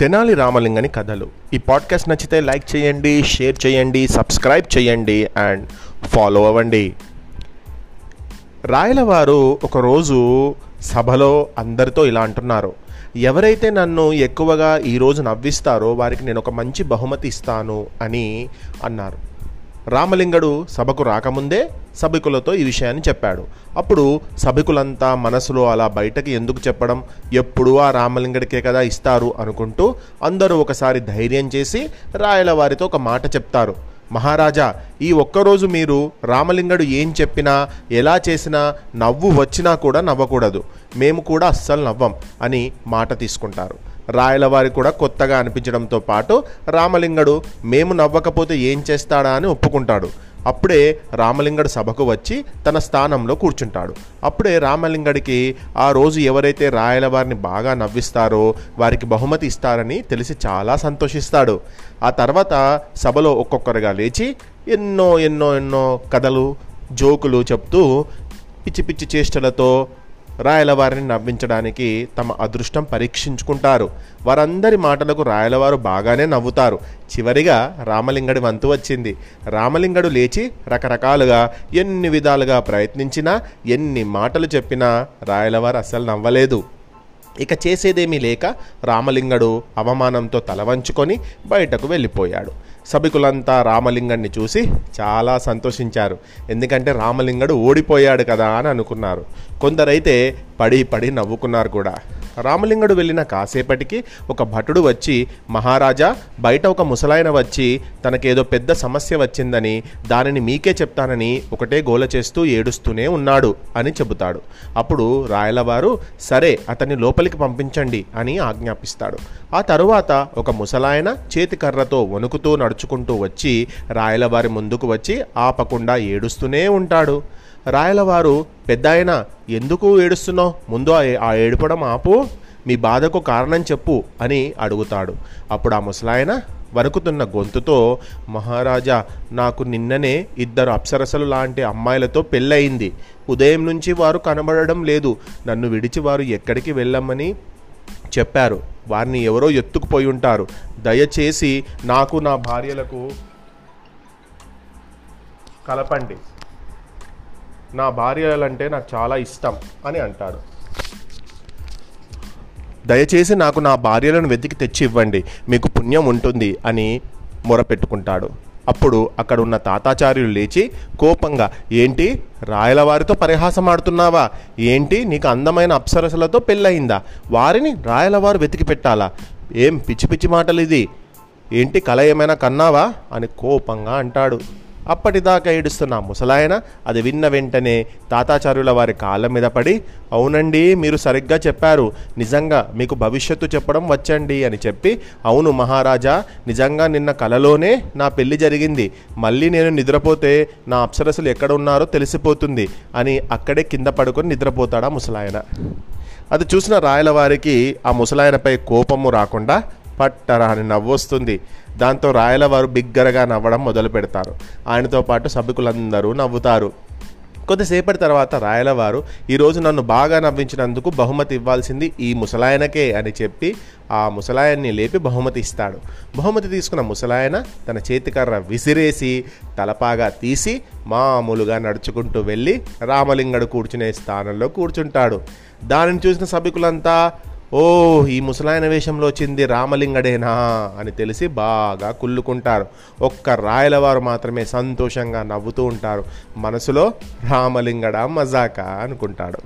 తెనాలి రామలింగని కథలు. ఈ పాడ్కాస్ట్ నచ్చితే లైక్ చేయండి షేర్ చేయండి సబ్స్క్రైబ్ చేయండి అండ్ ఫాలో అవ్వండి. రాయలవారు ఒకరోజు సభలో అందరితో ఇలా అంటున్నారు. ఎవరైతే నన్ను ఎక్కువగా ఈరోజు నవ్విస్తారో వారికి నేను ఒక మంచి బహుమతి ఇస్తాను అని అన్నారు. రామలింగడు సభకు రాకముందే సభికులతో ఈ విషయాన్ని చెప్పాడు. అప్పుడు సభికులంతా మనసులో అలా బయటకి ఎందుకు చెప్పడం? ఎప్పుడూ ఆ రామలింగడికే కదా ఇస్తారు అనుకుంటూ అందరూ ఒకసారి ధైర్యం చేసి రాయల వారితో ఒక మాట చెప్తారు. మహారాజా ఈ ఒక్కరోజు మీరు రామలింగడు ఏం చెప్పినా ఎలా చేసినా నవ్వు వచ్చినా కూడా నవ్వకూడదు. మేము కూడా అస్సలు నవ్వం అని మాట తీసుకుంటారు. రాయలవారి కూడా కొత్తగా అనిపించడంతో పాటు రామలింగడు మేము నవ్వకపోతే ఏం చేస్తాడా అని ఒప్పుకుంటాడు. అప్పుడే రామలింగడు సభకు వచ్చి తన స్థానంలో కూర్చుంటాడు. అప్పుడే రామలింగడికి ఆ రోజు ఎవరైతే రాయలవారిని బాగా నవ్విస్తారో వారికి బహుమతి ఇస్తారని తెలిసి చాలా సంతోషిస్తాడు. ఆ తర్వాత సభలో ఒక్కొక్కరుగా లేచి ఎన్నో ఎన్నో ఎన్నో కథలు జోకులు చెప్తూ పిచ్చి పిచ్చి చేష్టలతో రాయలవారిని నవ్వించడానికి తమ అదృష్టం పరీక్షించుకుంటారు. వారందరి మాటలకు రాయలవారు బాగానే నవ్వుతారు. చివరిగా రామలింగడి వంతు వచ్చింది. రామలింగడు లేచి రకరకాలుగా ఎన్ని విధాలుగా ప్రయత్నించినా ఎన్ని మాటలు చెప్పినా రాయలవారు అస్సలు నవ్వలేదు. ఇక చేసేదేమీ లేక రామలింగడు అవమానంతో తల వంచుకొని బయటకు వెళ్ళిపోయాడు. సభికులంతా రామలింగడిని చూసి చాలా సంతోషించారు. ఎందుకంటే రామలింగడు ఓడిపోయాడు కదా అని అనుకున్నారు. కొందరైతే పడి పడి నవ్వుకున్నారు కూడా. రామలింగుడు వెళ్ళిన కాసేపటికి ఒక భటుడు వచ్చి మహారాజా బయట ఒక ముసలాయన వచ్చి తనకేదో పెద్ద సమస్య వచ్చిందని దానిని మీకే చెప్తానని ఒకటే గోల చేస్తూ ఏడుస్తూనే ఉన్నాడు అని చెబుతాడు. అప్పుడు రాయలవారు సరే అతన్ని లోపలికి పంపించండి అని ఆజ్ఞాపిస్తాడు. ఆ తరువాత ఒక ముసలాయన చేతికర్రతో వణుకుతూ నడుచుకుంటూ వచ్చి రాయలవారి ముందుకు వచ్చి ఆపకుండా ఏడుస్తూనే ఉంటాడు. రాయలవారు పెద్దాయన ఎందుకు ఏడుస్తున్నావు? ముందు ఆ- ఏడుపడం ఆపు మీ బాధకు కారణం చెప్పు అని అడుగుతాడు. అప్పుడు ఆ ముసలాయన వణుకుతున్న గొంతుతో మహారాజా నాకు నిన్ననే ఇద్దరు అప్సరసలు లాంటి అమ్మాయిలతో పెళ్ళయింది. ఉదయం నుంచి వారు కనబడడం లేదు. నన్ను విడిచి వారు ఎక్కడికి వెళ్ళమని చెప్పారు. వారిని ఎవరో ఎత్తుకుపోయి ఉంటారు. దయచేసి నాకు నా భార్యలకు కలపండి. నా భార్యలంటే నాకు చాలా ఇష్టం అని అంటాడు దయచేసి నాకు నా భార్యలను వెతికి తెచ్చి ఇవ్వండి మీకు పుణ్యం ఉంటుంది అని మొరపెట్టుకుంటాడు. అప్పుడు అక్కడ ఉన్న తాతాచార్యులు లేచి కోపంగా ఏంటి? రాయలవారితో పరిహాసం ఆడుతున్నావా ఏంటి? నీకు అందమైన అప్సరసలతో పెళ్ళయిందా? వారిని రాయలవారు వెతికి పెట్టాలా? ఏం పిచ్చి పిచ్చి మాటలు ఇది ఏంటి? కల ఏమైనా కన్నావా? అని కోపంగా అంటాడు. అప్పటిదాకా ఏడుస్తున్న. ముసలాయన అది విన్న వెంటనే తాతాచార్యుల వారి కాళ్ళ మీద పడి అవునండి మీరు సరిగ్గా చెప్పారు. నిజంగా మీకు భవిష్యత్తు చెప్పడం వచ్చండి అని చెప్పి అవును మహారాజా నిజంగా నిన్న కలలోనే నా పెళ్ళి జరిగింది. మళ్ళీ నేను నిద్రపోతే నా అప్సరసలు ఎక్కడ ఉన్నారో తెలిసిపోతుంది అని అక్కడే కింద పడుకొని నిద్రపోతాడా ముసలాయన. అది చూసిన రాయల వారికి ఆ ముసలాయనపై కోపము రాకుండా పట్టరా అని నవ్వొస్తుంది దాంతో రాయల వారు బిగ్గరగా నవ్వడం మొదలు పెడతారు. ఆయనతో పాటు సభికులందరూ నవ్వుతారు. కొద్దిసేపటి తర్వాత రాయలవారు ఈరోజు నన్ను బాగా నవ్వించినందుకు బహుమతి ఇవ్వాల్సింది ఈ ముసలాయనకే అని చెప్పి ఆ ముసలాయన్ని లేపి బహుమతి ఇస్తాడు. బహుమతి తీసుకున్న ముసలాయన తన చేతికర్ర విసిరేసి తలపాగా తీసి మామూలుగా నడుచుకుంటూ వెళ్ళి రామలింగడు కూర్చునే స్థానంలో కూర్చుంటాడు. దానిని చూసిన సభికులంతా ఓ ఈ ముసలాయన వేషంలో వచ్చింది రామలింగడేనా అని తెలిసి బాగా కుళ్ళుకుంటారు. ఒక్క రాయలవారు మాత్రమే సంతోషంగా నవ్వుతూ ఉంటారు. మనసులో రామలింగడ మజాకా అనుకుంటాడు.